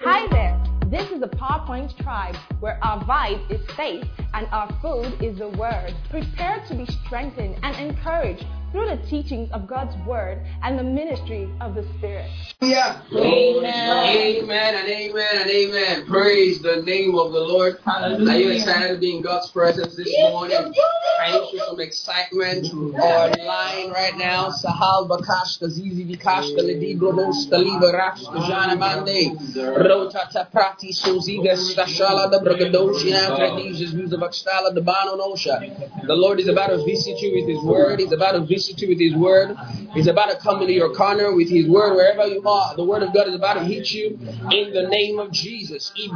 Hi there. This is the PowerPoint tribe where our vibe is faith and our food is the word. Prepare to be strengthened and encouraged through the teachings of God's word and the ministry of the Spirit. Yeah. Amen. Amen and amen and amen. Praise the name of the Lord. Are you excited to be in God's presence this morning? Can you show some excitement online right now? Sahal Bakash, Zizi Vikash, Lidibro, Staliva Rash, Jana Mande, Rota Prati, Soziga, Stashala, the Bragadoshina, Traditions, Views of the Bano Nosha. The Lord is about to visit you with His word. He's about to visit you with His word. He's about to come into your corner with His word wherever you are. The word of God is about to hit you in the name of Jesus. Si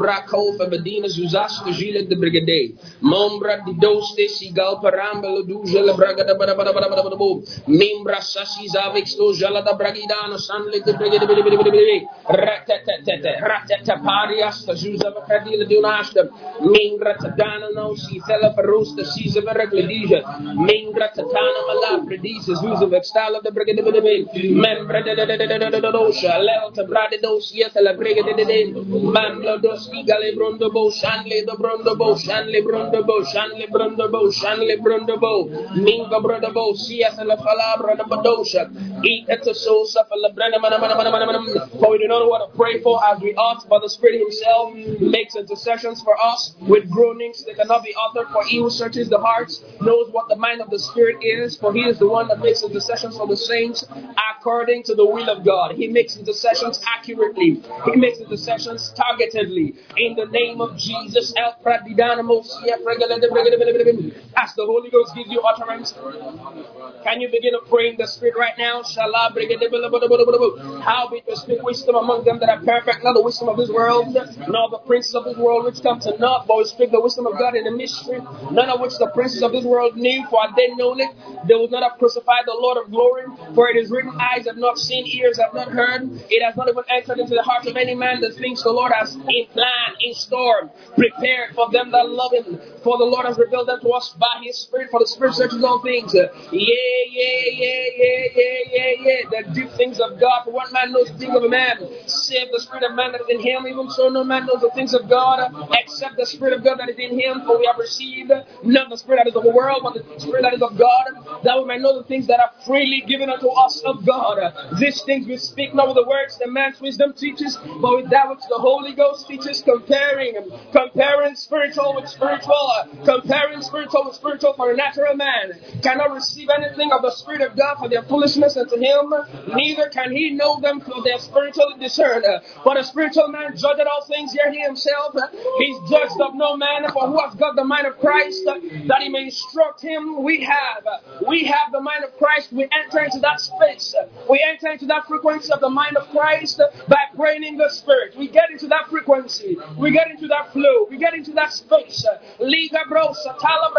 Mala Predisa Zuza Vextala de Brigade. Membra de dosha leo te brade dosia te la brega de de mamblo doski gale brondo bo do brondo bo brondo bo brondo bo brondo bo brondo bo la falabra de dosha eat at the soul suffer la for we do not know what to pray for as we ought but the spirit himself makes intercessions for us with groanings that cannot be uttered for he who searches the hearts knows what the mind of the spirit is for he is the one that makes intercessions for the saints according to the will of God. He makes intercessions accurately. He makes intercessions targetedly. In the name of Jesus, as the Holy Ghost gives you utterance, can you begin to pray in the Spirit right now? How be to speak wisdom among them that are perfect, not the wisdom of this world, nor the princes of this world which come to naught, but we speak the wisdom of God in the mystery, none of which the princes of this world knew, for they known it, they would not have crucified the Lord of glory, for it is written, eyes have not seen, ears have not heard, it has not even entered into the heart of any man the things the Lord has in plan, in store, prepared for them that love him. For the Lord has revealed them to us by his Spirit, for the Spirit searches all things. Yeah, yeah, yeah, yeah, yeah, yeah, yeah. The deep things of God. For one man knows the things of a man, save the Spirit of man that is in him. Even so, no man knows the things of God except the Spirit of God that is in him. For we have received not the Spirit that is of the world, but the Spirit that is of God, that we may know the things that are freely given unto us of God. These things we speak not with the words that man's wisdom teaches, but with that which the Holy Ghost teaches, comparing, comparing spiritual with spiritual, comparing spiritual with spiritual for a natural man cannot receive anything of the Spirit of God for their foolishness unto him, neither can he know them for their spiritual discern. But a spiritual man judgeth all things, yet he himself is judged of no man, for who has got the mind of Christ, that he may instruct him, we have. We have the mind of Christ, we enter into that space, we enter into that frequency of the mind of Christ by praying in the Spirit. We get into that frequency, we get into that flow, we get into that space. Liga bro, satala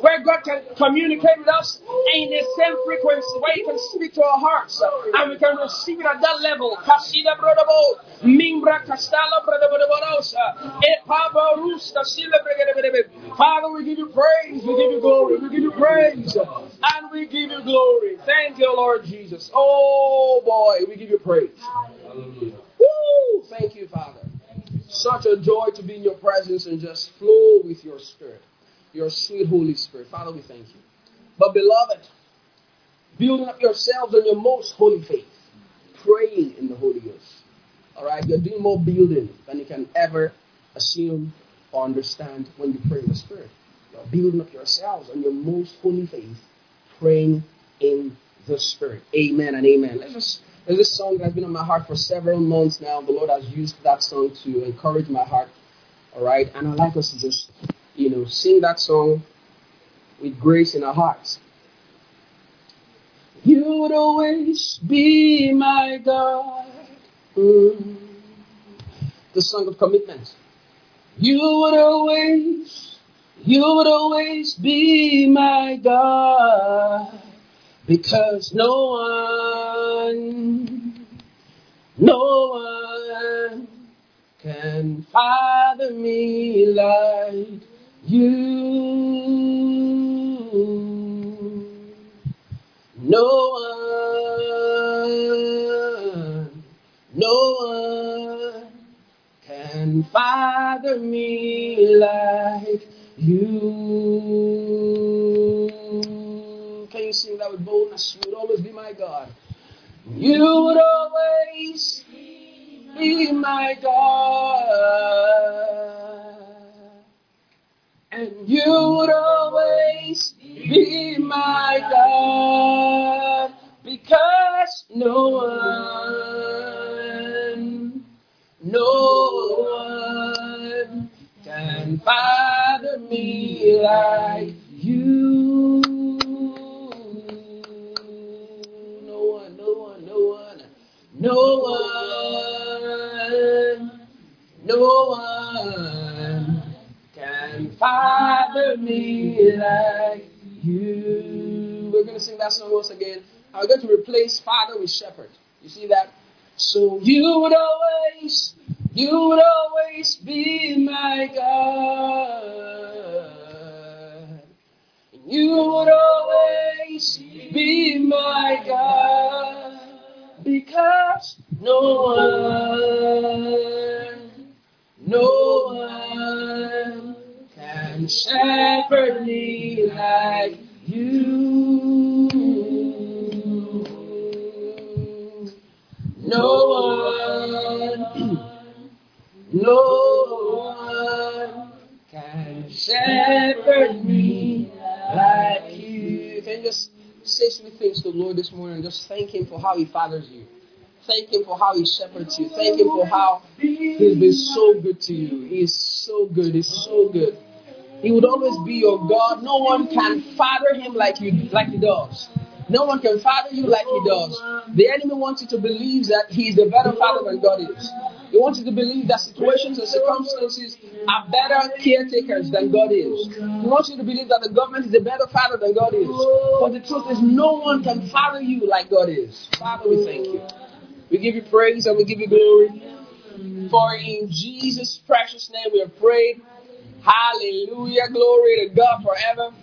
where God can communicate with us in the same frequency, where He can speak to our hearts, and we can receive it at that level. Father, we give you praise, we give you glory, we give you praise, and we give you glory. Thank you, Lord Jesus. Oh boy, we give you praise. Woo! Thank you, Father. Such a joy to be in your presence and just flow with your spirit, your sweet Holy Spirit. Father, we thank you. But, beloved, building up yourselves on your most holy faith, praying in the Holy Ghost. All right, you're doing more building than you can ever assume or understand when you pray in the Spirit. You're building up yourselves on your most holy faith, praying in the Spirit. Amen and amen. Let's just there's this song that has been on my heart for several months now. The Lord has used that song to encourage my heart. All right, and I'd like us to just, you know, sing that song with grace in our hearts. You would always be my God. Mm. The song of commitment. You would always, you would always be my God. Because no one, no one can father me like you. No one, no one can father me like you. Can you sing that with boldness? You would always be my God. You would always be my God. And you would always be my God because no one, no one can father me like you. No one, no one, no one, no one, no one can father me like you. We're going to sing that song once again. I'm going to replace father with shepherd. You see that? So you would always, you would always be my God. You would always be my God. Because no one, no one can shepherd me like you. No one, no one can shepherd me like you. Can you just say sweet things to the Lord this morning? Just thank Him for how He fathers you. Thank Him for how He shepherds you. Thank Him for how He's been so good to you. He is so good. He's so good. He would always be your God. No one can father Him like you, like He does. No one can father you like He oh, does. The enemy wants you to believe that He is a better father than God is. He wants you to believe that situations and circumstances are better caretakers than God is. He wants you to believe that the government is a better father than God is. But the truth is, no one can father you like God is. Father, we thank you. We give you praise and we give you glory. For in Jesus' precious name we have prayed. Hallelujah. Glory to God forever.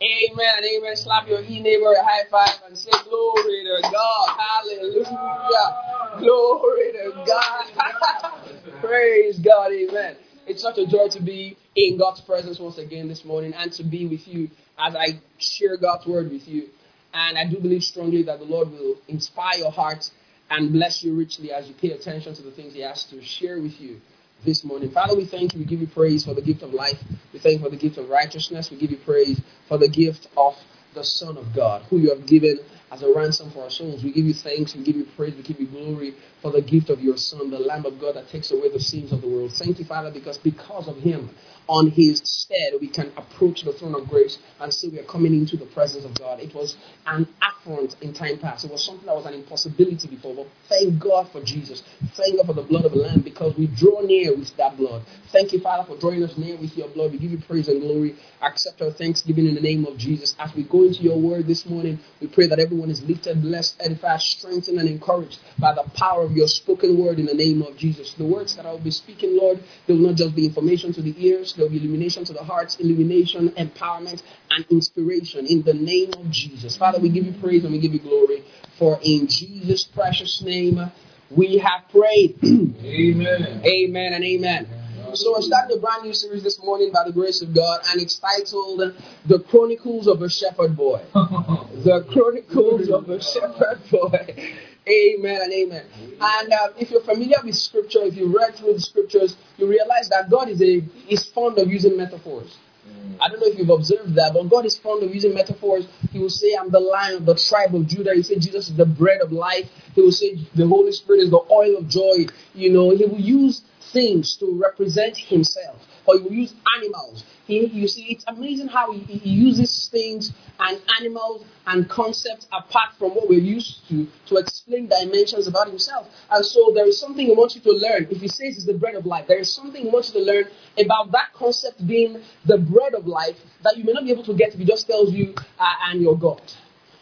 Amen amen. Slap your e neighbor a high five and say glory to God. Hallelujah. Glory to God. Praise God. Amen. It's such a joy to be in God's presence once again this morning and to be with you as I share God's word with you. And I do believe strongly that the Lord will inspire your heart and bless you richly as you pay attention to the things He has to share with you this morning. Father, we thank you. We give you praise for the gift of life. We thank you for the gift of righteousness. We give you praise for the gift of the Son of God, who you have given as a ransom for our souls. We give you thanks. We give you praise. We give you glory for the gift of your Son, the Lamb of God that takes away the sins of the world. Thank you, Father, because because of Him, on His stead, we can approach the throne of grace and say we are coming into the presence of God. It was an affront in time past. It was something that was an impossibility before. But thank God for Jesus. Thank God for the blood of the Lamb because we draw near with that blood. Thank you, Father, for drawing us near with your blood. We give you praise and glory. Accept our thanksgiving in the name of Jesus. As we go into your word this morning, we pray that everyone is lifted, blessed, edified, strengthened, and encouraged by the power of your spoken word in the name of Jesus. The words that I will be speaking, Lord, they will not just be information to the ears, be illumination to the hearts, illumination, empowerment, and inspiration in the name of Jesus. Father, we give you praise and we give you glory. For in Jesus' precious name we have prayed. Amen. Amen and amen. So I started a brand new series this morning by the grace of God, and it's titled The Chronicles of a Shepherd Boy. the Chronicles of a Shepherd Boy. Amen and amen. And uh, if you're familiar with scripture, if you read through the scriptures, you realize that God is a is fond of using metaphors. I don't know if you've observed that, but God is fond of using metaphors. He will say, I'm the lion of the tribe of Judah. He will say, Jesus is the bread of life. He will say, the Holy Spirit is the oil of joy. You know, he will use things to represent himself, or he will use animals. He, you see, it's amazing how he, he uses things and animals and concepts apart from what we're used to to explain dimensions about himself. And so there is something he wants you to learn. If he says he's the bread of life, there is something he wants you to learn about that concept being the bread of life that you may not be able to get if he just tells you, uh, and your God.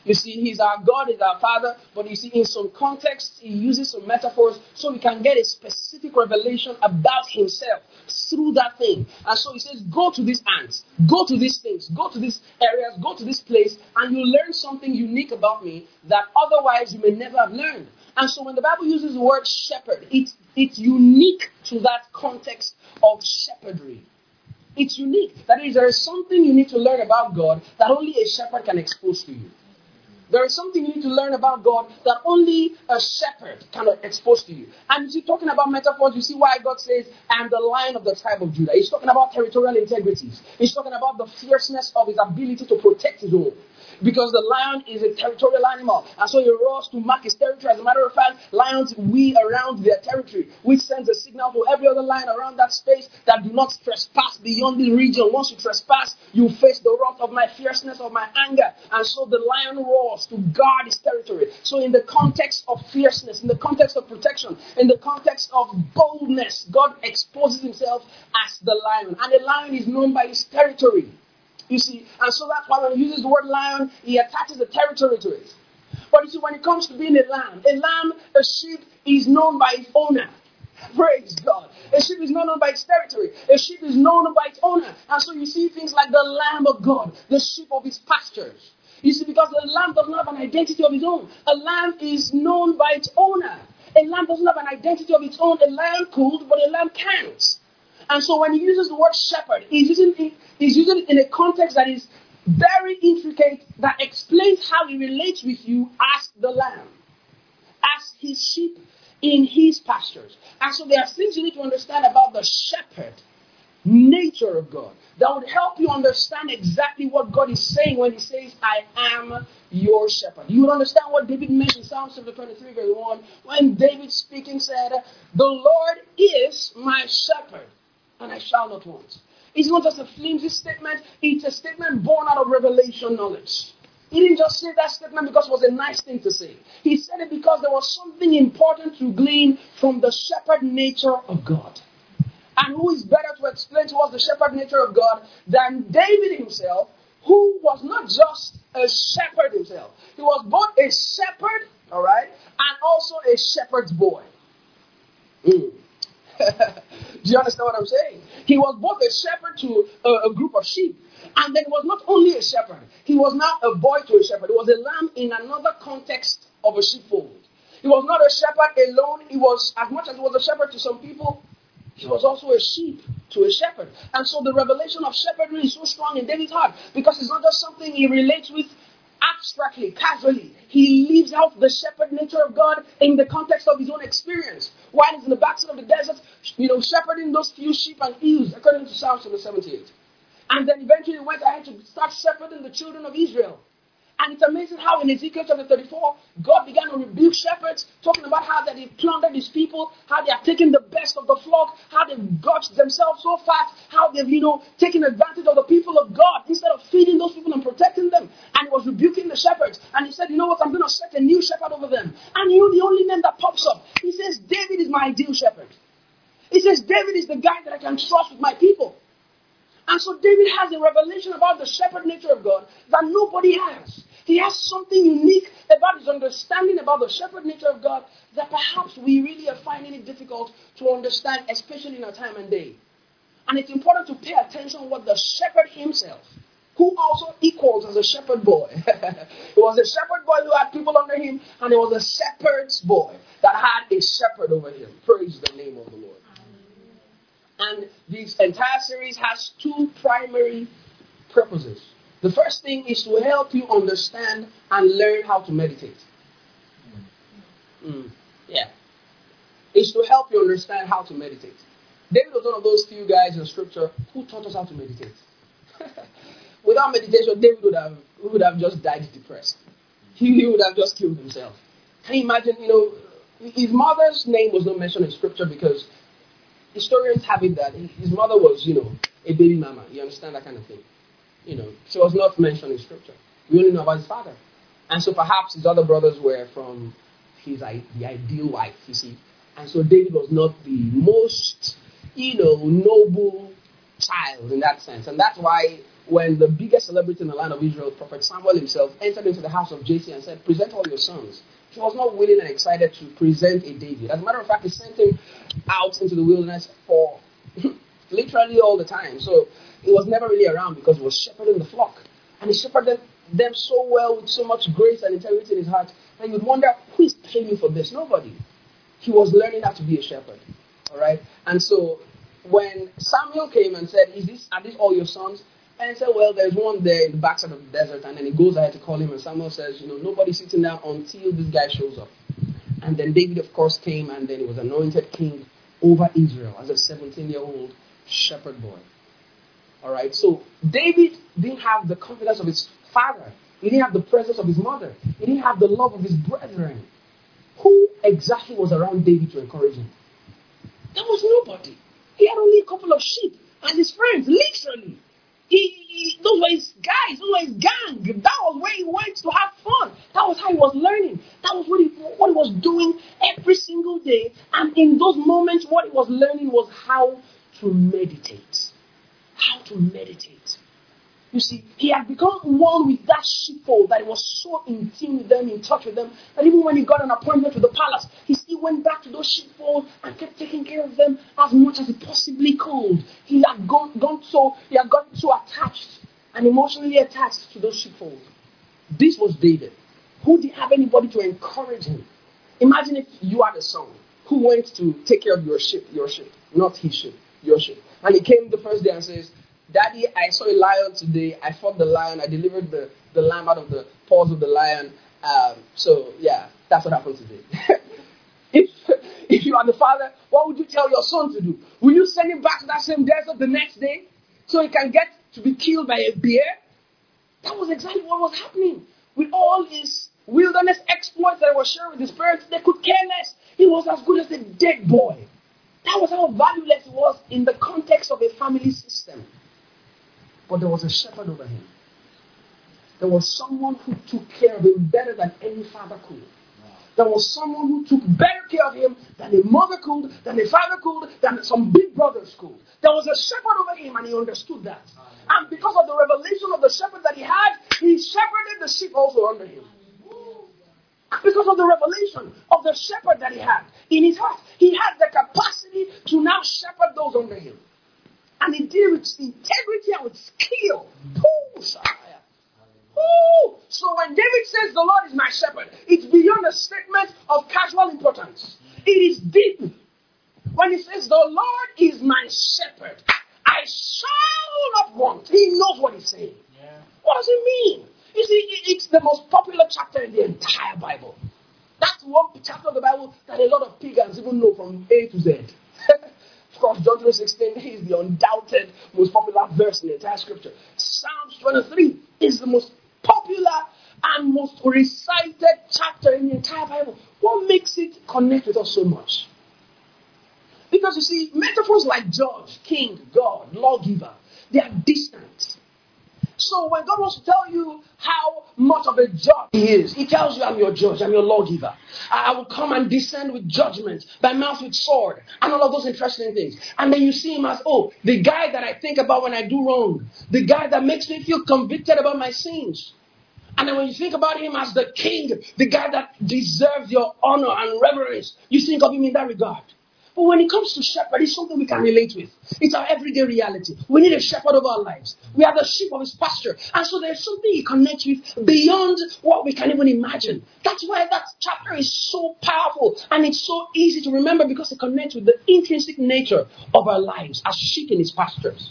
You see, He's our God, He's our Father, but you see, in some context, He uses some metaphors so we can get a specific revelation about Himself through that thing. And so He says, Go to these ants, go to these things, go to these areas, go to this place, and you'll learn something unique about me that otherwise you may never have learned. And so when the Bible uses the word shepherd, it's, it's unique to that context of shepherdry. It's unique. That is, there is something you need to learn about God that only a shepherd can expose to you. There is something you need to learn about God that only a shepherd can expose to you. And you see, talking about metaphors, you see why God says, I am the lion of the tribe of Judah. He's talking about territorial integrities. He's talking about the fierceness of his ability to protect his own because the lion is a territorial animal. And so he roars to mark his territory. As a matter of fact, lions wheel around their territory, which sends a signal to every other lion around that space that do not trespass beyond the region. Once you trespass, you face the wrath of my fierceness, of my anger. And so the lion roars to guard his territory. So, in the context of fierceness, in the context of protection, in the context of boldness, God exposes himself as the lion. And the lion is known by his territory. You see, and so that's why when he uses the word lion, he attaches the territory to it. But you see, when it comes to being a lamb, a lamb, a sheep is known by its owner. Praise God. A sheep is known by its territory. A sheep is known by its owner. And so you see things like the Lamb of God, the sheep of his pastures. You see, because the lamb does not have an identity of its own. A lamb is known by its owner. A lamb doesn't have an identity of its own. A lamb could, but a lamb can't. And so when he uses the word shepherd, he's using it, he's using it in a context that is very intricate that explains how he relates with you as the lamb, as his sheep in his pastures. And so there are things you need to understand about the shepherd nature of God that would help you understand exactly what God is saying when He says, I am your shepherd. You would understand what David mentioned in Psalm 23, verse 1, when David speaking said, The Lord is my shepherd and I shall not want. It's not just a flimsy statement, it's a statement born out of revelation knowledge. He didn't just say that statement because it was a nice thing to say. He said it because there was something important to glean from the shepherd nature of God. And who is better to explain to us the shepherd nature of God than David himself, who was not just a shepherd himself. He was both a shepherd, all right, and also a shepherd's boy. Mm. Do you understand what I'm saying? He was both a shepherd to a, a, group of sheep, and then he was not only a shepherd, he was now a boy to a shepherd. He was a lamb in another context of a sheepfold. He was not a shepherd alone, he was, as much as he was a shepherd to some people, he was also a sheep to a shepherd. And so the revelation of shepherdry is so strong in David's heart because it's not just something he relates with abstractly, casually. He leaves out the shepherd nature of God in the context of his own experience. He's in the backside of the desert, you know, shepherding those few sheep and ewes, according to Psalm 78. And then eventually went ahead to start shepherding the children of Israel. And it's amazing how in Ezekiel chapter 34, God began to rebuke shepherds, talking about how that they plundered his people, how they are taking the best of the flock, how they've gorged themselves so fat, how they've, you know, taken advantage of the people of God instead of feeding those people and protecting them. And he was rebuking the shepherds. And he said, you know what, I'm going to set a new shepherd over them. And you the only name that pops up? He says, David is my ideal shepherd. He says, David is the guy that I can trust with my people. And so David has a revelation about the shepherd nature of God that nobody has. He has something unique about his understanding about the shepherd nature of God that perhaps we really are finding it difficult to understand, especially in our time and day. And it's important to pay attention what the shepherd himself, who also equals as a shepherd boy. he was a shepherd boy who had people under him, and he was a shepherd's boy that had a shepherd over him. Praise the name of the Lord. And this entire series has two primary purposes. The first thing is to help you understand and learn how to meditate. Mm, yeah. It's to help you understand how to meditate. David was one of those few guys in scripture who taught us how to meditate. Without meditation, David would have, would have just died depressed. He, he would have just killed himself. Can you imagine, you know, his mother's name was not mentioned in scripture because historians have it that his mother was, you know, a baby mama. You understand that kind of thing? You know, she was not mentioned in scripture. We only know about his father. And so perhaps his other brothers were from his the ideal wife, you see. And so David was not the most, you know, noble child in that sense. And that's why when the biggest celebrity in the land of Israel, Prophet Samuel himself, entered into the house of Jesse and said, Present all your sons. He was not willing and excited to present a David. As a matter of fact, he sent him out into the wilderness for literally all the time. So he was never really around because he was shepherding the flock. And he shepherded them so well with so much grace and integrity in his heart that you'd wonder who is paying you for this? Nobody. He was learning how to be a shepherd. All right? And so when Samuel came and said, Is this are these all your sons? And he said, Well, there's one there in the backside of the desert, and then he goes ahead to call him, and Samuel says, You know, nobody's sitting down until this guy shows up. And then David, of course, came, and then he was anointed king over Israel as a 17 year old shepherd boy. All right, so David didn't have the confidence of his father, he didn't have the presence of his mother, he didn't have the love of his brethren. Who exactly was around David to encourage him? There was nobody. He had only a couple of sheep and his friends, literally. He, he, those were his guys, those were his gang. That was where he went to have fun. That was how he was learning. That was what he, what he was doing every single day. And in those moments, what he was learning was how to meditate. How to meditate. You see, he had become one with that sheepfold that he was so in tune with them, in touch with them, that even when he got an appointment with the palace, he still went back to those sheepfold and kept taking care of them as much as he possibly could. He had gone, gone so he had gotten so attached and emotionally attached to those sheepfold. This was David, who didn't have anybody to encourage him. Imagine if you had a son who went to take care of your sheep, your sheep, not his sheep, your sheep. And he came the first day and says, Daddy, I saw a lion today. I fought the lion. I delivered the, the lamb out of the paws of the lion. Um, so, yeah, that's what happened today. if, if you are the father, what would you tell your son to do? Will you send him back to that same desert the next day so he can get to be killed by a bear? That was exactly what was happening. With all his wilderness exploits that he was sharing with his parents, they could care less. He was as good as a dead boy. That was how valueless he was in the context of a family system. But there was a shepherd over him. There was someone who took care of him better than any father could. There was someone who took better care of him than a mother could, than a father could, than some big brothers could. There was a shepherd over him, and he understood that. And because of the revelation of the shepherd that he had, he shepherded the sheep also under him. Because of the revelation of the shepherd that he had in his heart, he had the capacity to now shepherd those under him. And he did it with integrity and with skill. Ooh. So when David says the Lord is my shepherd, it's beyond a statement of casual importance. It is deep. When he says the Lord is my shepherd, I shall not want. He knows what he's saying. Yeah. What does it mean? You see, it's the most popular chapter in the entire Bible. That's one chapter of the Bible that a lot of pagans even know from A to Z. Of course, John 3.16 is the undoubted most popular verse in the entire scripture. Psalms 23 is the most popular and most recited chapter in the entire Bible. What makes it connect with us so much? Because you see, metaphors like judge, king, God, lawgiver, they are distant. So when God wants to tell you how much of a judge He is, He tells you, I'm your judge, I'm your lawgiver. I will come and descend with judgment, by mouth with sword, and all of those interesting things. And then you see Him as, oh, the guy that I think about when I do wrong, the guy that makes me feel convicted about my sins. And then when you think about him as the king, the guy that deserves your honor and reverence, you think of him in that regard. But when it comes to shepherd, it's something we can relate with. It's our everyday reality. We need a shepherd of our lives. We are the sheep of his pasture. And so there's something he connects with beyond what we can even imagine. That's why that chapter is so powerful and it's so easy to remember because it connects with the intrinsic nature of our lives as sheep in his pastures.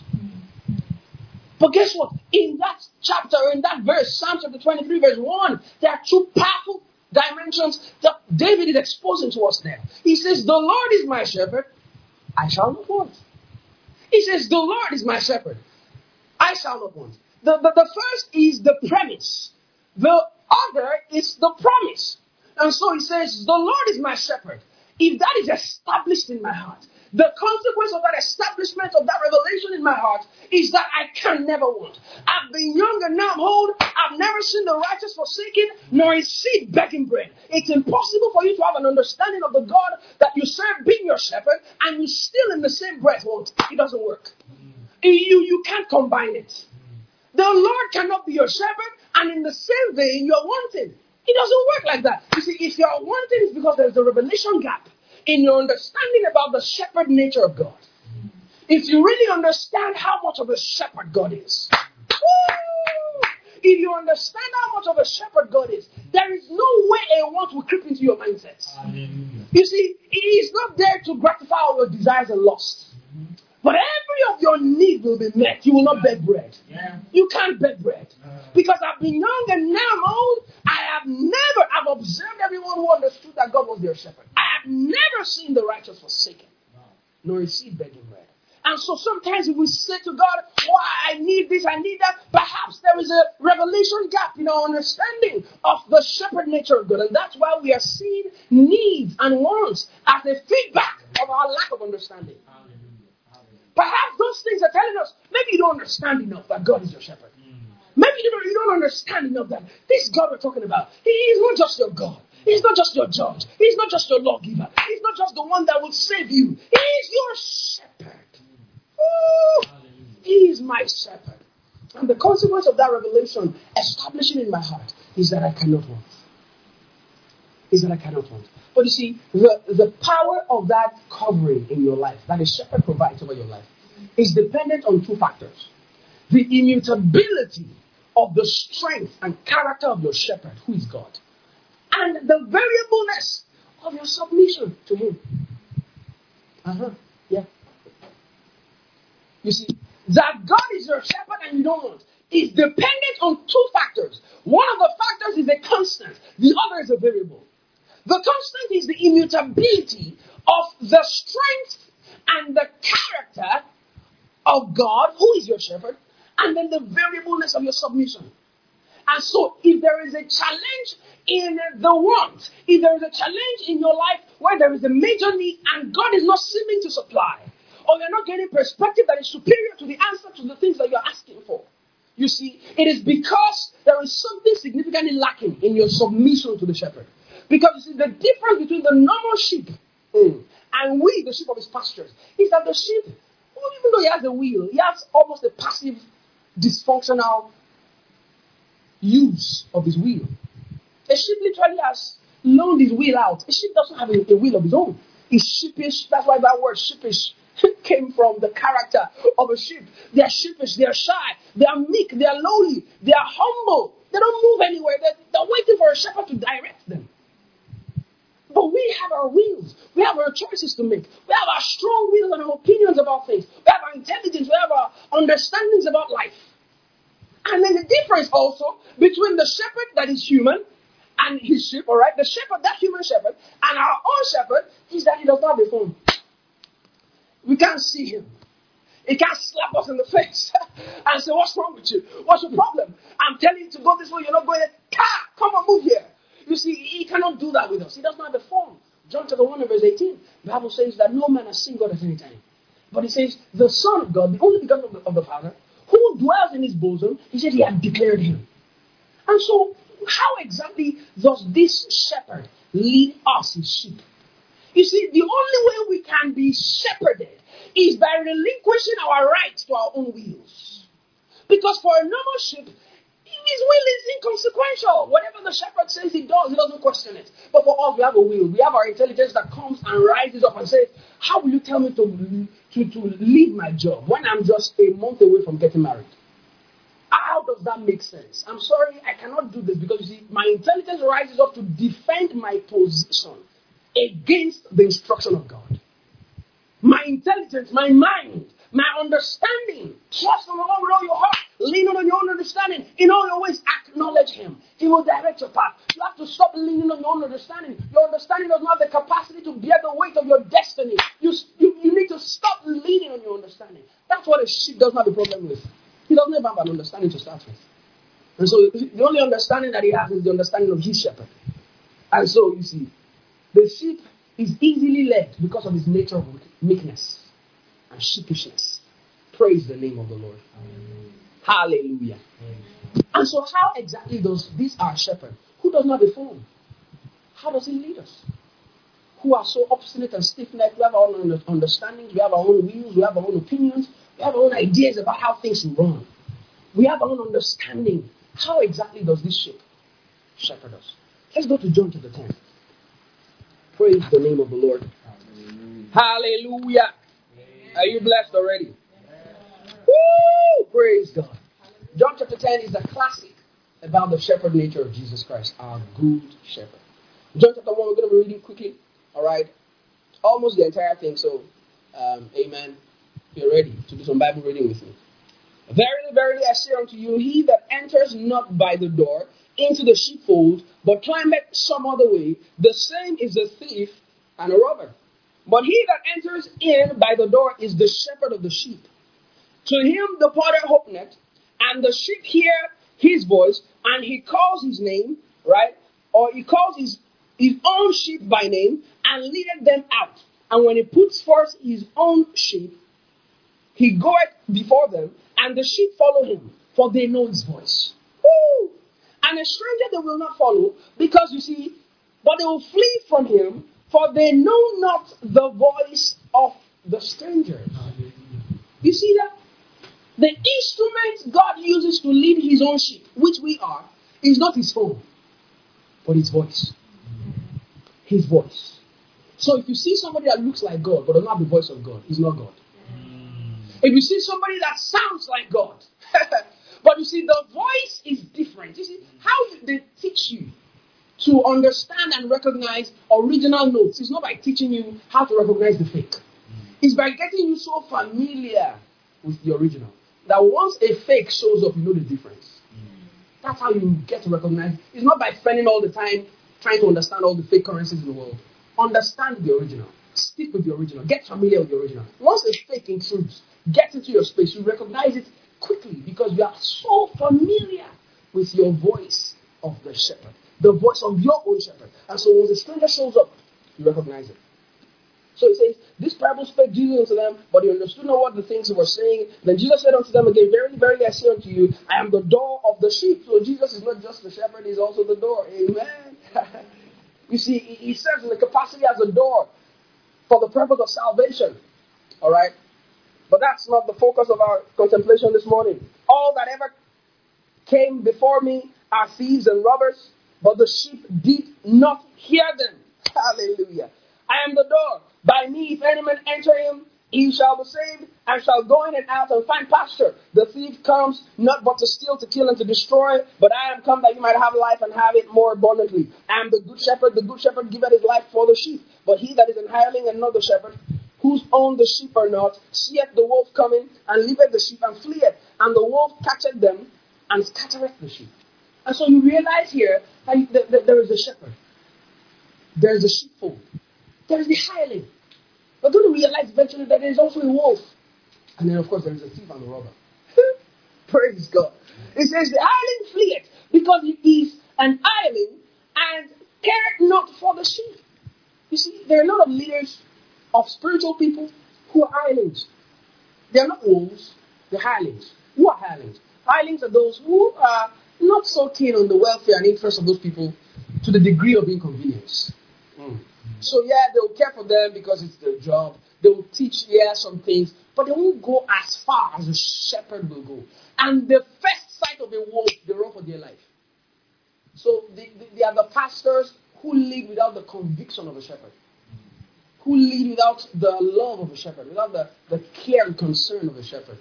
But guess what? In that chapter, in that verse, Psalm chapter 23, verse 1, there are two powerful dimensions that David is exposing to us there. He says, The Lord is my shepherd, I shall not want. He says, The Lord is my shepherd, I shall not want. The, the, the first is the premise, the other is the promise. And so he says, The Lord is my shepherd. If that is established in my heart, the consequence of that establishment of that revelation in my heart is that I can never want. I've been young and now I'm old. I've never seen the righteous forsaken, nor his seed begging bread. It's impossible for you to have an understanding of the God that you serve being your shepherd, and you still in the same breath want. It doesn't work. You, you can't combine it. The Lord cannot be your shepherd, and in the same vein, you're wanting. It doesn't work like that. You see, if you're wanting, it's because there's a revelation gap in your understanding about the shepherd nature of God. If you really understand how much of a shepherd God is, woo, If you understand how much of a shepherd God is, there is no way a want will creep into your mindset. You see, He is not there to gratify all your desires and lusts. But every of your needs will be met. You will not beg bread. You can't beg bread. Uh. Because I've been young and now I'm old. I have never, I've observed everyone who understood that God was their shepherd. Never seen the righteous forsaken, nor his seed begging bread. And so sometimes we say to God, Why I need this, I need that. Perhaps there is a revelation gap in our understanding of the shepherd nature of God. And that's why we are seeing needs and wants as a feedback of our lack of understanding. Perhaps those things are telling us maybe you don't understand enough that God is your shepherd. Maybe you don't, you don't understand enough that this God we're talking about, He is not just your God. He's not just your judge. He's not just your lawgiver. He's not just the one that will save you. He is your shepherd. Ooh, he is my shepherd. And the consequence of that revelation establishing in my heart is that I cannot want. Is that I cannot want. But you see, the, the power of that covering in your life, that a shepherd provides over your life, is dependent on two factors. The immutability of the strength and character of your shepherd, who is God, and the variableness of your submission to Him. Uh huh. Yeah. You see, that God is your shepherd and you don't want is dependent on two factors. One of the factors is a constant, the other is a variable. The constant is the immutability of the strength and the character of God, who is your shepherd, and then the variableness of your submission. And so, if there is a challenge in the want, if there is a challenge in your life where there is a major need and God is not seeming to supply, or you're not getting perspective that is superior to the answer to the things that you're asking for, you see, it is because there is something significantly lacking in your submission to the shepherd. Because you see, the difference between the normal sheep mm, and we, the sheep of his pastures, is that the sheep, even though he has a wheel, he has almost a passive, dysfunctional use of his wheel. A sheep literally has loaned his wheel out. A sheep doesn't have a, a wheel of his own. He's sheepish. That's why that word sheepish came from the character of a sheep. They are sheepish, they are shy, they are meek, they are lowly, they are humble. They don't move anywhere. They're, they're waiting for a shepherd to direct them. But we have our wheels. We have our choices to make. We have our strong will and our opinions about things. We have our intelligence. We have our understandings about life. And then the difference also between the shepherd that is human and his sheep, all right, the shepherd, that human shepherd, and our own shepherd is that he does not have a phone. We can't see him. He can't slap us in the face and say, What's wrong with you? What's your problem? I'm telling you to go this way, you're not going there. Come on, move here. You see, he cannot do that with us. He does not have a form. John chapter 1 verse 18. The Bible says that no man has seen God at any time. But he says, the Son of God, the only begotten of the, of the Father, in his bosom, he said he had declared him. And so, how exactly does this shepherd lead us, his sheep? You see, the only way we can be shepherded is by relinquishing our rights to our own wills. Because for a normal sheep, his will is inconsequential. Whatever the shepherd says he does, he doesn't question it. But for us, we have a will. We have our intelligence that comes and rises up and says, How will you tell me to, to, to leave my job when I'm just a month away from getting married? How does that make sense? I'm sorry, I cannot do this because you see, my intelligence rises up to defend my position against the instruction of God. My intelligence, my mind, my understanding, trust in the Lord with all your heart, lean on your own understanding. In all your ways, acknowledge Him. He will direct your path. You have to stop leaning on your own understanding. Your understanding does not have the capacity to bear the weight of your destiny. You, you, you need to stop leaning on your understanding. That's what a sheep does not have a problem with. He doesn't have an understanding to start with. And so the only understanding that he has is the understanding of his shepherd. And so you see, the sheep is easily led because of his nature of meekness and sheepishness. Praise the name of the Lord. Hallelujah. And so, how exactly does this our shepherd, who does not phone, how does he lead us? Who are so obstinate and stiff necked, we have our own understandings, we have our own views, we have our own opinions, we have our own ideas about how things run. We have our own understanding. How exactly does this sheep shepherd us? Let's go to John chapter 10. Praise the name of the Lord. Hallelujah. Hallelujah. Are you blessed already? Woo! Praise God. John chapter 10 is a classic about the shepherd nature of Jesus Christ, our good shepherd. John chapter 1, we're going to be reading quickly. All right? Almost the entire thing, so um, amen. You're ready to do some Bible reading with me. Verily, verily, I say unto you, he that enters not by the door into the sheepfold, but climbeth some other way, the same is a thief and a robber. But he that enters in by the door is the shepherd of the sheep. To him the potter openeth, and the sheep hear his voice, and he calls his name, right? Or he calls his, his own sheep by name, and leadeth them out. And when he puts forth his own sheep, he goeth before them, and the sheep follow him, for they know his voice. Woo! And a stranger they will not follow, because you see, but they will flee from him, for they know not the voice of the stranger. You see that? The instrument God uses to lead his own sheep, which we are, is not his phone, but his voice. His voice. So if you see somebody that looks like God, but does not have the voice of God, he's not God. If you see somebody that sounds like God, but you see the voice is different. You see how they teach you to understand and recognize original notes. It's not by teaching you how to recognize the fake. It's by getting you so familiar with the original that once a fake shows up, you know the difference. That's how you get to recognize. It's not by spending all the time trying to understand all the fake currencies in the world. Understand the original. Stick with the original. Get familiar with the original. Once a fake intrudes, get into your space, you recognize it quickly because you are so familiar with your voice of the shepherd, the voice of your own shepherd. And so when the stranger shows up, you recognize it. So he says, This parable spake Jesus unto them, but they understood not what the things he was saying. Then Jesus said unto them again, Verily, verily, I say unto you, I am the door of the sheep. So Jesus is not just the shepherd, he's also the door. Amen. you see, he serves in the capacity as a door for the purpose of salvation. All right? But that's not the focus of our contemplation this morning. All that ever came before me are thieves and robbers, but the sheep did not hear them. Hallelujah. I am the door. By me, if any man enter him, he shall be saved, and shall go in and out and find pasture. The thief comes not but to steal, to kill, and to destroy, but I am come that you might have life and have it more abundantly. I am the good shepherd. The good shepherd giveth his life for the sheep. But he that is an hireling and not the shepherd, whose own the sheep are not, seeth the wolf coming, and leaveth the sheep and fleeth. And the wolf catcheth them, and scattereth the sheep. And so you realize here that there is a shepherd. There is a sheepfold. There is the hireling. Going to realize eventually that there is also a wolf. And then, of course, there is a thief and a robber. Praise God. It says, The island fleeth because he is an island and careth not for the sheep. You see, there are a lot of leaders of spiritual people who are hirelings. They are not wolves, they're hirelings. Who are hirelings? Hirelings are those who are not so keen on the welfare and interest of those people to the degree of inconvenience. Mm. So yeah, they'll care for them because it's their job. They will teach, yeah, some things, but they won't go as far as a shepherd will go. And the first sight of a wolf, they run for their life. So they, they, they are the pastors who lead without the conviction of a shepherd, who lead without the love of a shepherd, without the, the care and concern of a shepherd.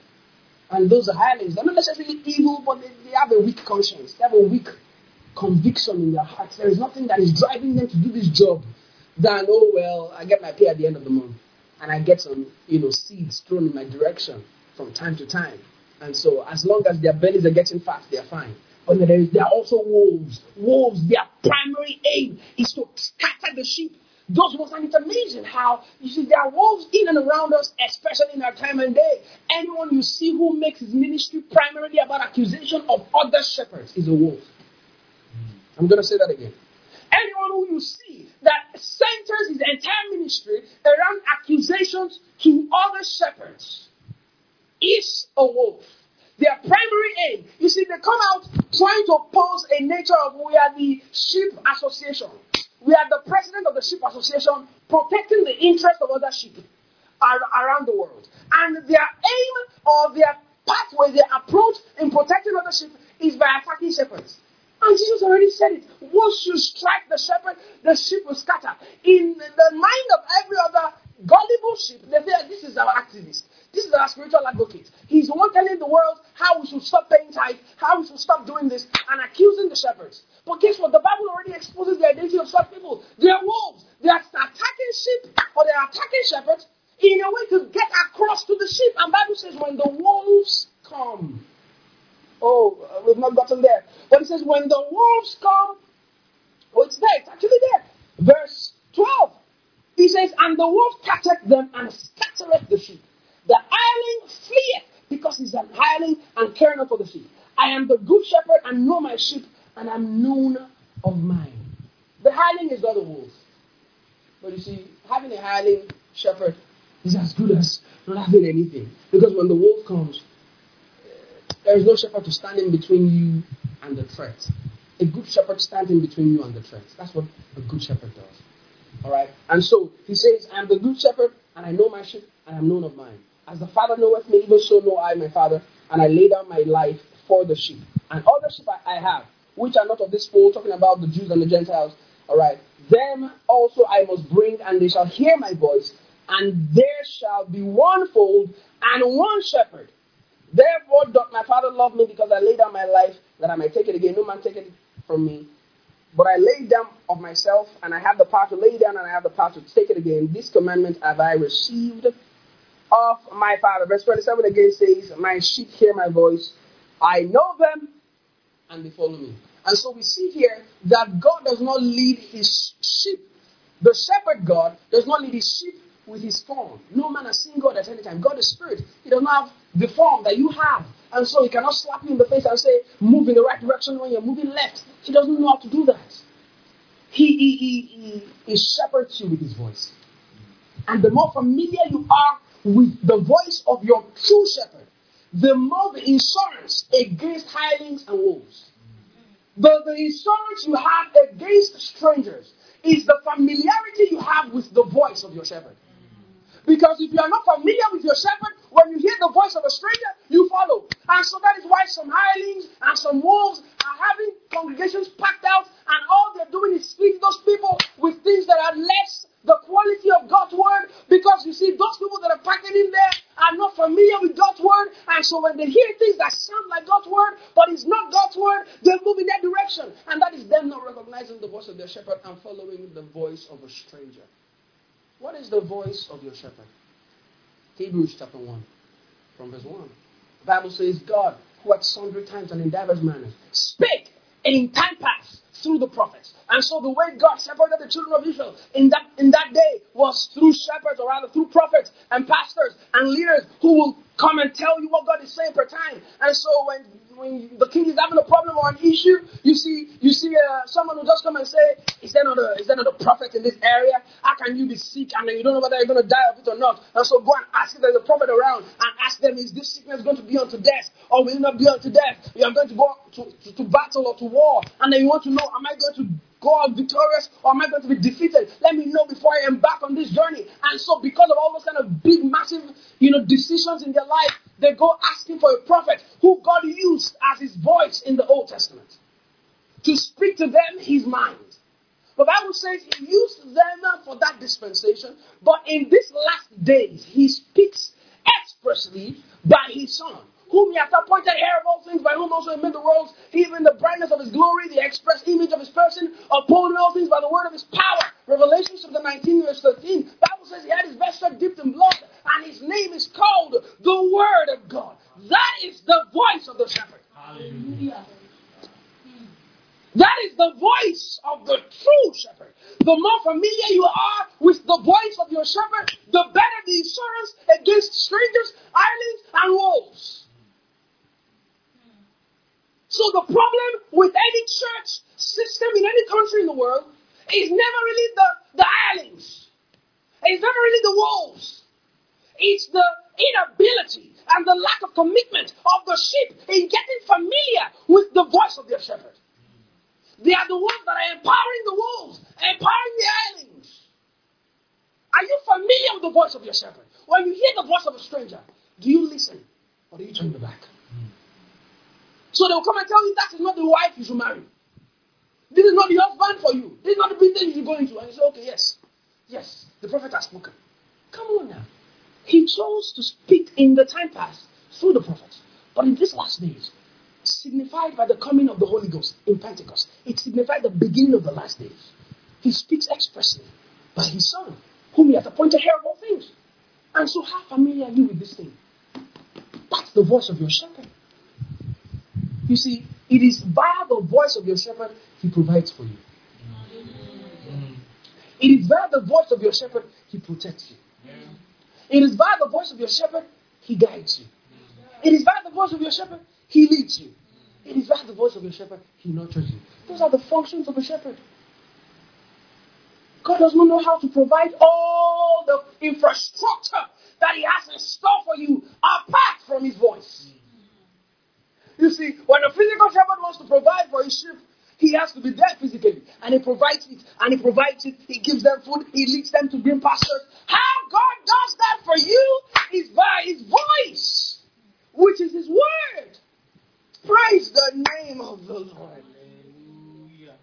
And those are hirelings. They're not necessarily evil, but they, they have a weak conscience. They have a weak conviction in their hearts. There is nothing that is driving them to do this job than, oh, well, I get my pay at the end of the month. And I get some, you know, seeds thrown in my direction from time to time. And so as long as their bellies are getting fat, they're fine. But there, is, there are also wolves. Wolves, their primary aim is to scatter the sheep. Those wolves, and it's amazing how you see there are wolves in and around us, especially in our time and day. Anyone you see who makes his ministry primarily about accusation of other shepherds is a wolf. I'm going to say that again. Anyone who you see that centers his entire ministry around accusations to other shepherds is a wolf. Their primary aim, you see, they come out trying to pose a nature of we are the sheep association. We are the president of the sheep association, protecting the interests of other sheep around the world. And their aim or their pathway, their approach in protecting other sheep is by attacking shepherds. And Jesus already said it. Once you strike the shepherd, the sheep will scatter. In the mind of every other gullible sheep, they say, This is our activist. This is our spiritual advocate. He's the one telling the world how we should stop paying tithe, how we should stop doing this, and accusing the shepherds. But guess what? The Bible already exposes the identity of such people. They are wolves. They are attacking sheep or they are attacking shepherds in a way to get across to the sheep. And Bible says when the wolves come. Oh, we've not gotten there. But it says when the wolves come. Oh, it's there. It's actually there. Verse 12. He says, And the wolf catcheth them and scattereth the sheep. The hireling fleeth because he's an hireling and care not for the sheep. I am the good shepherd and know my sheep and am known of mine. The hireling is not a wolf. But you see, having a hireling shepherd is as good as not having anything. Because when the wolf comes, there is no shepherd to stand in between you and the threat. A good shepherd stands in between you and the threat. That's what a good shepherd does. Alright? And so he says, I am the good shepherd, and I know my sheep, and I am known of mine. As the Father knoweth me, even so know I my Father, and I lay down my life for the sheep. And other sheep I have, which are not of this fold, talking about the Jews and the Gentiles, alright, them also I must bring, and they shall hear my voice, and there shall be one fold and one shepherd. Therefore doth my Father love me, because I lay down my life, that I may take it again. No man take it from me. But I lay down of myself, and I have the power to lay down, and I have the power to take it again. This commandment have I received of my Father. Verse 27 again says, My sheep hear my voice. I know them, and they follow me. And so we see here that God does not lead his sheep. The shepherd God does not lead his sheep with his form. No man has seen God at any time. God is spirit. He does not have the form that you have. And so he cannot slap you in the face and say, move in the right direction when you're moving left. He doesn't know how to do that. He, he, he, he, he shepherds you with his voice. And the more familiar you are with the voice of your true shepherd, the more the insurance against hirelings and wolves. The, the insurance you have against strangers is the familiarity you have with the voice of your shepherd. Because if you are not familiar with your shepherd, when you hear the voice of a stranger, you follow. And so that is why some hirelings and some wolves are having congregations packed out, and all they're doing is feeding those people with things that are less the quality of God's word. Because you see, those people that are packing in there are not familiar with God's word, and so when they hear things that sound like God's word, but it's not God's word, they move in that direction. And that is them not recognizing the voice of their shepherd and following the voice of a stranger. What is the voice of your shepherd? Hebrews chapter 1, from verse 1. The Bible says, God, who at sundry times and in divers manners spake in time past through the prophets. And so the way God shepherded the children of Israel in that in that day was through shepherds, or rather through prophets and pastors and leaders who will come and tell you what God is saying per time. And so when when the king is having a problem or an issue, you see you see uh, someone who just come and say, "Is there not a is there not a prophet in this area? How can you be sick and then you don't know whether you're going to die of it or not?" And so go and ask if there's a prophet around and ask them, "Is this sickness going to be unto death or will it not be unto death? You are going to go to, to, to battle or to war, and then you want to know, am I going to go out victorious or am I going to be defeated? Let me know before I embark on this journey. And so, because of all those kind of big, massive, you know, decisions in their life, they go asking for a prophet who God used as his voice in the Old Testament to speak to them his mind. The Bible says he used them for that dispensation, but in these last days, he speaks expressly by his son whom he hath appointed heir of all things, by whom also he made the worlds, even the brightness of his glory, the express image of his person, upholding all things by the word of his power. Revelation chapter 19, verse 13. Bible says he had his vesture dipped in blood, and his name is called the Word of God. That is the voice of the shepherd. Hallelujah. That is the voice of the true shepherd. The more familiar you are with the voice of your shepherd, the better the insurance against strangers, hirelings, and wolves. So the problem with any church system in any country in the world is never really the, the hirelings. It's never really the wolves. It's the inability and the lack of commitment of the sheep in getting familiar with the voice of their shepherd. They are the ones that are empowering the wolves, empowering the hirelings. Are you familiar with the voice of your shepherd? When you hear the voice of a stranger, do you listen or do you turn your back? So they'll come and tell you that is not the wife you should marry. This is not the husband for you. This is not the business you should go into. And you say, okay, yes. Yes, the prophet has spoken. Come on now. He chose to speak in the time past through the prophets. But in these last days, signified by the coming of the Holy Ghost in Pentecost, it signified the beginning of the last days. He speaks expressly by his Son, whom he has appointed heir of all things. And so, how familiar are you with this thing? That's the voice of your shepherd. You see, it is via the voice of your shepherd he provides for you. It is via the voice of your shepherd he protects you. It is via the voice of your shepherd he guides you. It is via the voice of your shepherd he leads you. It is via the voice of your shepherd he nurtures you. Those are the functions of a shepherd. God does not know how to provide all the infrastructure that He has in store for you apart from His voice. You see, when a physical shepherd wants to provide for his sheep, he has to be there physically. And he provides it. And he provides it. He gives them food. He leads them to green pastures. How God does that for you is by his voice, which is his word. Praise the name of the Lord.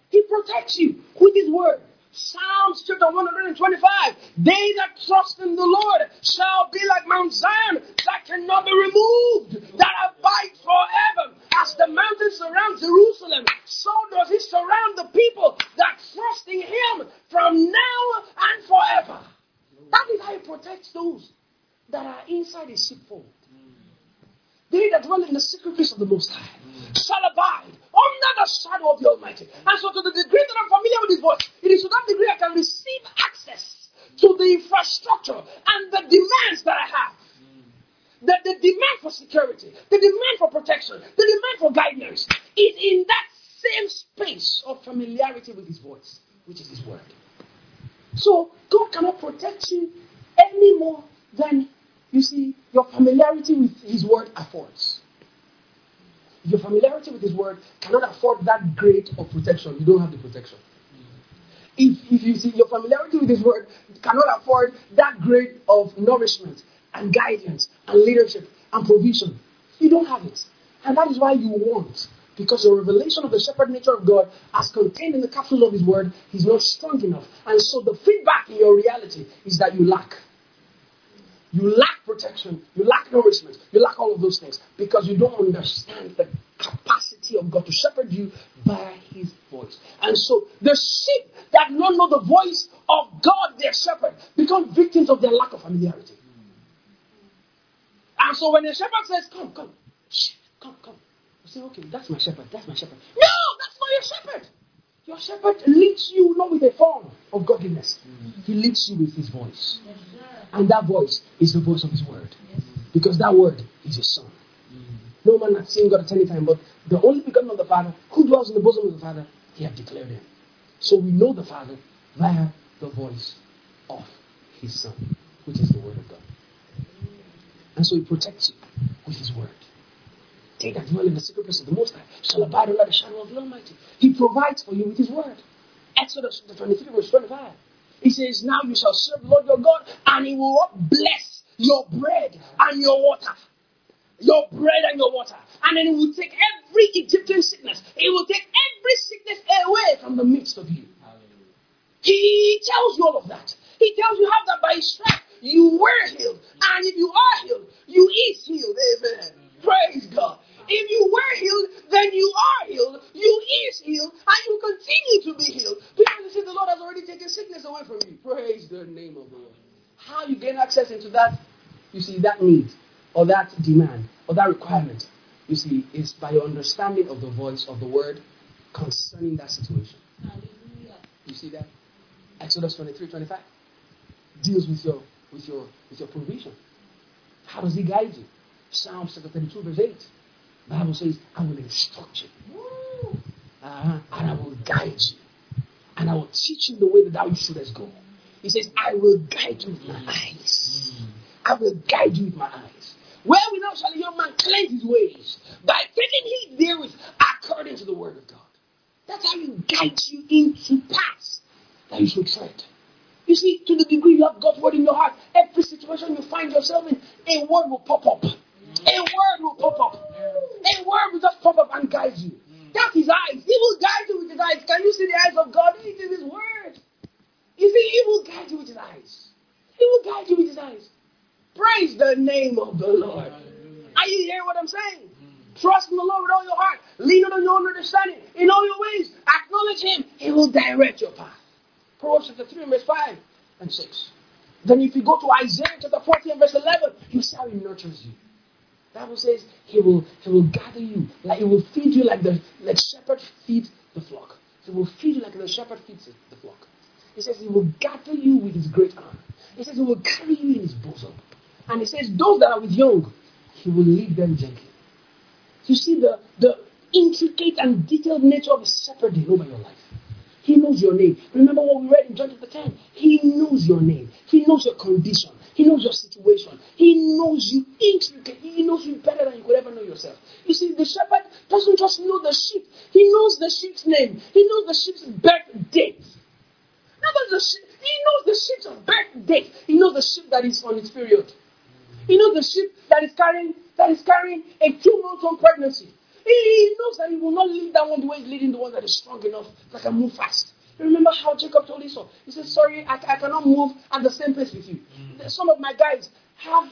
He protects you with his word. Psalms chapter 125. They that trust in the Lord shall be like Mount Zion that cannot be removed, that abide forever. As the mountains surround Jerusalem, so does he surround the people that trust in him from now and forever. That is how he protects those that are inside his sheepfold. They that dwell in the secret place of the Most High shall abide under the shadow of the Almighty. And so, to the degree that I'm familiar with His voice, it is to that degree I can receive access to the infrastructure and the demands that I have. The, the demand for security, the demand for protection, the demand for guidance is in that same space of familiarity with His voice, which is His word. So, God cannot protect you any more than you see, your familiarity with His Word affords. Your familiarity with His Word cannot afford that grade of protection. You don't have the protection. If, if you see your familiarity with His Word cannot afford that grade of nourishment and guidance and leadership and provision, you don't have it. And that is why you want. Because your revelation of the shepherd nature of God, as contained in the capsules of His Word, is not strong enough. And so the feedback in your reality is that you lack. You lack protection. You lack nourishment. You lack all of those things because you don't understand the capacity of God to shepherd you by His voice. And so the sheep that don't know the voice of God, their shepherd, become victims of their lack of familiarity. And so when the shepherd says, Come, come, come, come, you say, Okay, that's my shepherd, that's my shepherd. No, that's not your shepherd. Your shepherd leads you not with a form of godliness, mm. he leads you with his voice. And that voice is the voice of his word. Because that word is his son. Mm. No man hath seen God at any time, but the only begotten of the Father, who dwells in the bosom of the Father, he hath declared him. So we know the Father via the voice of his Son, which is the word of God. And so he protects you with his word. They that dwell in the secret place of the Most High shall abide under the shadow of the Almighty. He provides for you with his word. Exodus 23, verse 25. He says, Now you shall serve the Lord your God, and he will bless your bread and your water. Your bread and your water. And then he will take every Egyptian sickness. He will take every sickness away from the midst of you. He tells you all of that. He tells you how that by his stripes you were healed. And if you are healed, you is healed. Amen. Praise God. If you were healed, then you are healed. You is healed, and you continue to be healed. Because you see, the Lord has already taken sickness away from you. Praise the name of the Lord. How you gain access into that, you see, that need, or that demand, or that requirement, you see, is by your understanding of the voice of the word concerning that situation. Hallelujah. You see that? Exodus 23, 25 deals with your with your with your provision. How does he guide you? Psalm 32, verse 8. Bible says, I will instruct you. Uh-huh. And I will guide you. And I will teach you the way that thou shouldest go. He says, I will guide you with my eyes. I will guide you with my eyes. Where we now shall a young man cleanse his ways? By taking heed therewith according to the word of God. That's how he guides you into paths that you should tread. You see, to the degree you have God's word in your heart, every situation you find yourself in, a word will pop up. A word will pop up. A word will just pop up and guide you. That's his eyes. He will guide you with his eyes. Can you see the eyes of God? It is his word. You see, he will guide you with his eyes. He will guide you with his eyes. Praise the name of the Lord. Are you hearing what I'm saying? Trust in the Lord with all your heart. Lean on your understanding. In all your ways, acknowledge Him. He will direct your path. Proverbs chapter 3, verse 5 and 6. Then if you go to Isaiah chapter 40 and verse 11, you see how He nurtures you. Bible says He will He will gather you, like He will feed you like the like shepherd feeds the flock. He will feed you like the shepherd feeds the flock. He says He will gather you with His great arm. He says He will carry you in His bosom. And He says those that are with young, He will lead them gently. You see the, the intricate and detailed nature of His shepherding over your life. He knows your name. Remember what we read in John chapter 10? He knows your name. He knows your condition. He knows your situation. He knows you intricately. He knows you better than you could ever know yourself. You see, the shepherd doesn't just know the sheep. He knows the sheep's name. He knows the sheep's birth date. The sheep. He knows the sheep's birth date. He knows the sheep that is on its period. He knows the sheep that is carrying that is carrying a two-month-old pregnancy. He knows that he will not lead that one the way he's leading the one that is strong enough that can move fast. Remember how Jacob told Esau? He said, Sorry, I, I cannot move at the same pace with you. Mm. Some of my guys have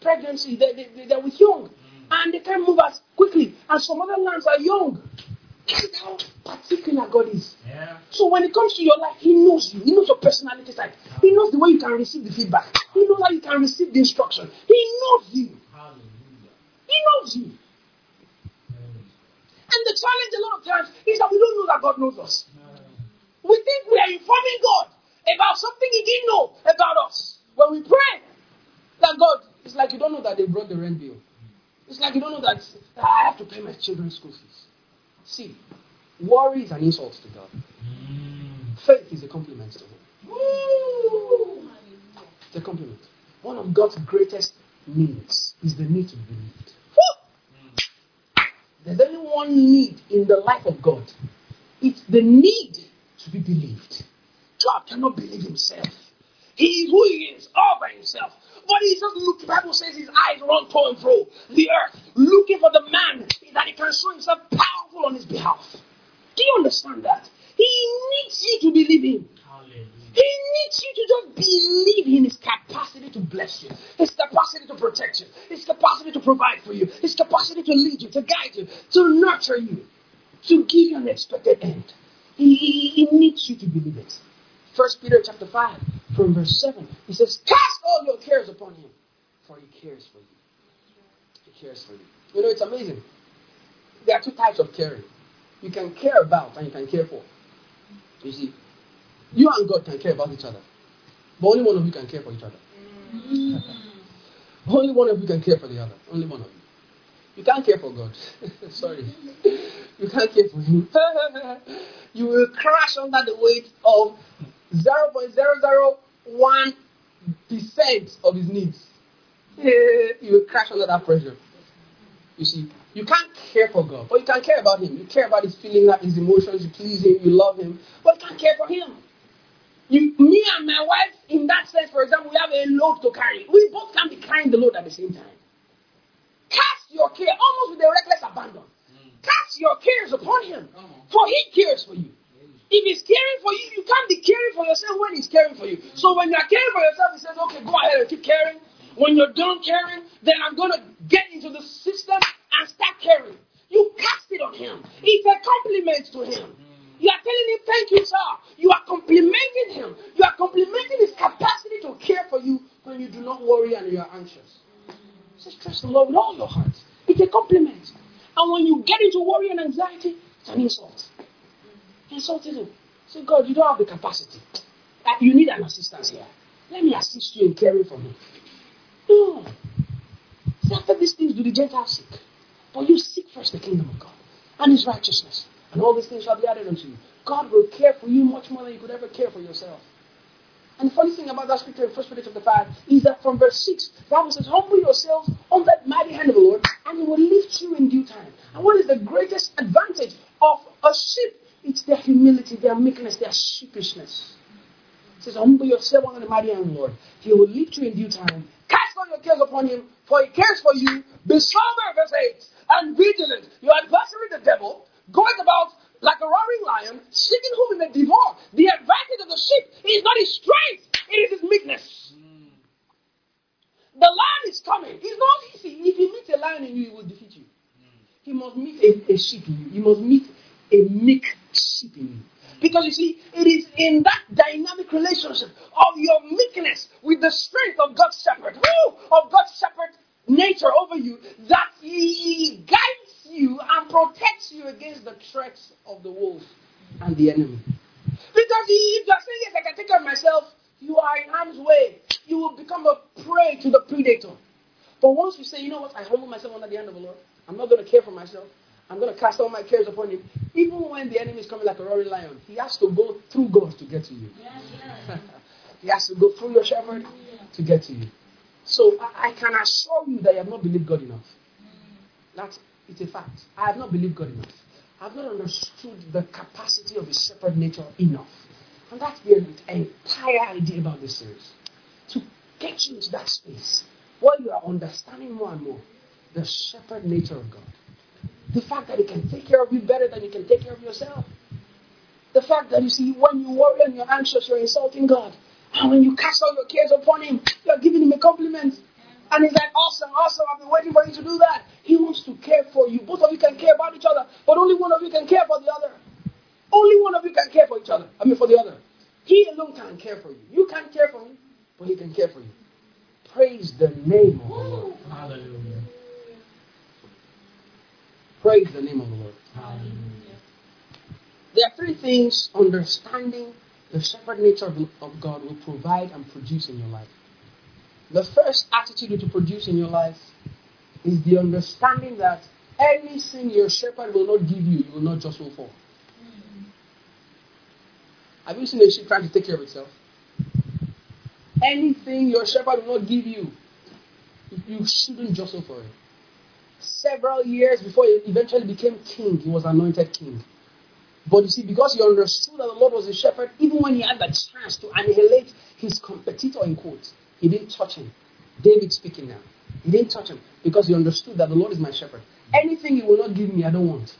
pregnancy, they, they, they're with young, mm. and they can't move as quickly. And some other lands are young. This is how particular God is. Yeah. So when it comes to your life, He knows you. He knows your personality type. He knows the way you can receive the feedback. He knows how you can receive the instruction. He knows you. Hallelujah. He knows you. And the challenge a lot of times is that we don't know that God knows us. We think we are informing God about something He didn't know about us. When we pray, that God, it's like you don't know that they brought the rent bill. It's like you don't know that I have to pay my children's school fees. See, worry is an insult to God. Mm. Faith is a compliment to Him. It's a compliment. One of God's greatest needs is the need to be believed. Mm. There's only one need in the life of God. It's the need to be believed. God cannot believe himself. He is who he is, all by himself. But he just look, the Bible says his eyes run to and fro the earth, looking for the man that he can show himself powerful on his behalf. Do you understand that? He needs you to believe him. He needs you to just believe in his capacity to bless you, his capacity to protect you, his capacity to provide for you, his capacity to lead you, to guide you, to nurture you, to give you an expected end. He, needs you to believe it. First Peter chapter 5, from verse 7, he says, Cast all your cares upon him, for he cares for you. He cares for you. You know, it's amazing. There are two types of caring. You can care about and you can care for. You see, you and God can care about each other. But only one of you can care for each other. Mm. only one of you can care for the other. Only one of you. You can't care for God. Sorry. You can't care for Him. you will crash under the weight of 0.001% of His needs. you will crash under that pressure. You see, you can't care for God, but you can care about Him. You care about His feelings, His emotions, you please Him, you love Him, but you can't care for Him. You, me and my wife, in that sense, for example, we have a load to carry. We both can't be carrying the load at the same time. Your care almost with a reckless abandon. Mm. Cast your cares upon Him, for He cares for you. If He's caring for you, you can't be caring for yourself when He's caring for you. So when you're caring for yourself, He says, okay, go ahead and keep caring. When you're done caring, then I'm going to get into the system and start caring. You cast it on Him. It's a compliment to Him. You are telling him, Thank you, sir. You are complimenting him. You are complimenting his capacity to care for you when you do not worry and you are anxious. Just trust the Lord with all your heart. It's a compliment. And when you get into worry and anxiety, it's an insult. Insulting him. Say, God, you don't have the capacity. Uh, you need an assistance here. Let me assist you in caring for me. No. See, after these things do the Gentiles seek. But you seek first the kingdom of God and his righteousness and all these things shall be added unto you. God will care for you much more than you could ever care for yourself. And the funny thing about that scripture in 1 Peter chapter 5 is that from verse 6, the Bible says, Humble yourselves on that mighty hand of the Lord, and he will lift you in due time. And what is the greatest advantage of a sheep? It's their humility, their meekness, their sheepishness. It says, Humble yourself under the mighty hand of the Lord. He will lift you in due time. Cast all your cares upon him, for he cares for you. Be sober, verse 8, and vigilant. Your adversary, the devil, going about like a roaring lion, seeking whom he may devour. The advantage of the sheep is not his strength, it is his meekness. The lion is coming. It's not easy. If he meets a lion in you, he will defeat you. He must meet a, a sheep in you. You must meet a meek sheep in you. Because you see, it is in that dynamic relationship of your meekness with the strength of God's shepherd, woo, of God's shepherd nature over you, that he, he guides you and protects you against the threats of the wolves and the enemy. Because if you are saying, yes, I can take care of myself, you are in harm's way. You will become a prey to the predator. But once you say, you know what, I humble myself under the hand of the Lord, I'm not going to care for myself. I'm going to cast all my cares upon him. Even when the enemy is coming like a roaring lion, he has to go through God to get to you. he has to go through your shepherd to get to you. So I, I can assure you that you have not believed God enough. Mm. That's it's a fact. I have not believed God enough. Have not understood the capacity of His shepherd nature enough. And that's the entire idea about this series. To get you into that space where you are understanding more and more the shepherd nature of God. The fact that He can take care of you better than you can take care of yourself. The fact that you see, when you worry and you're anxious, you're insulting God. And when you cast all your cares upon Him, you're giving Him a compliment. And he's like, awesome, awesome, I've been waiting for you to do that. He wants to care for you. Both of you can care about each other, but only one of you can care for the other. Only one of you can care for each other. I mean, for the other. He alone can care for you. You can't care for me, but he can care for you. Praise the name of the Lord. Hallelujah. Praise the name of the Lord. Hallelujah. There are three things understanding the shepherd nature of God will provide and produce in your life. The first attitude to produce in your life is the understanding that anything your shepherd will not give you, you will not just fall for. Mm. Have you seen a sheep trying to take care of itself? Anything your shepherd will not give you, you shouldn't jostle for it. Several years before he eventually became king, he was anointed king. But you see, because he understood that the Lord was a shepherd, even when he had the chance to annihilate his competitor in quotes, he didn't touch him. David speaking now. He didn't touch him because he understood that the Lord is my shepherd. Anything he will not give me, I don't want.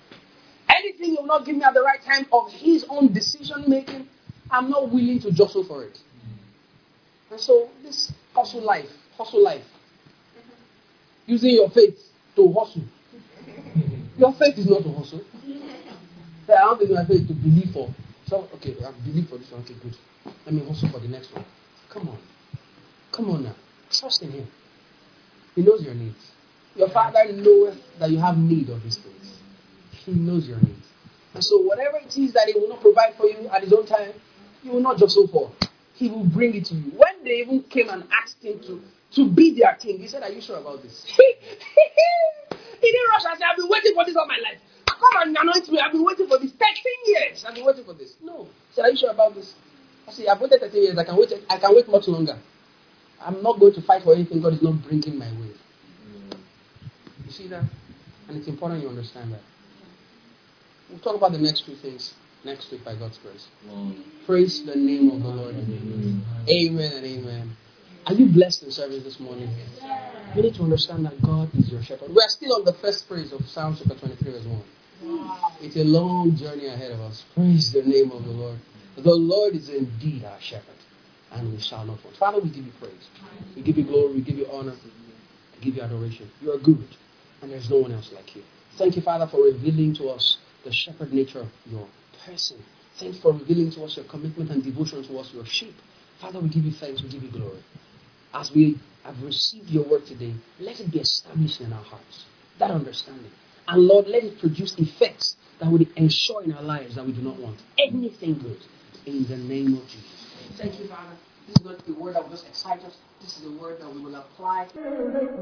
Anything he will not give me at the right time of his own decision making, I'm not willing to jostle for it. And so this hustle life, hustle life, using your faith to hustle. Your faith is not to hustle. I don't think my faith to believe for. So okay, I believe for this one. Okay, good. Let me hustle for the next one. Come on. Come on now. Trust in Him. He knows your needs. Your Father knoweth that you have need of these things. He knows your needs. And so, whatever it is that He will not provide for you at His own time, you will not just so for. He will bring it to you. When they even came and asked Him to, to be their king, He said, Are you sure about this? he didn't rush and say, I've been waiting for this all my life. Come and anoint me. I've been waiting for this 13 years. I've been waiting for this. No. He said, Are you sure about this? I said, I've waited 13 years. I can wait, I can wait much longer. I'm not going to fight for anything God is not bringing my way. Mm. You see that? And it's important you understand that. We'll talk about the next two things next week by God's grace. Mm. Praise the name of the Lord. Amen. amen and amen. Are you blessed in service this morning? You need to understand that God is your shepherd. We are still on the first phrase of Psalm chapter 23 as well. Mm. It's a long journey ahead of us. Praise the name of the Lord. The Lord is indeed our shepherd and we shall not want. Father, we give you praise. We give you glory. We give you honor. We give you adoration. You are good, and there's no one else like you. Thank you, Father, for revealing to us the shepherd nature of your person. Thank you for revealing to us your commitment and devotion towards your sheep. Father, we give you thanks. We give you glory. As we have received your word today, let it be established in our hearts. That understanding. And Lord, let it produce effects that would ensure in our lives that we do not want anything good. In the name of Jesus. Thank you, Father. This is not the word that will just excite us. This is the word that we will apply.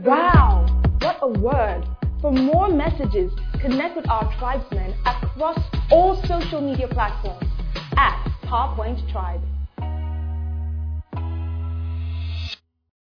Wow, what a word. For more messages, connect with our tribesmen across all social media platforms at PowerPoint Tribe.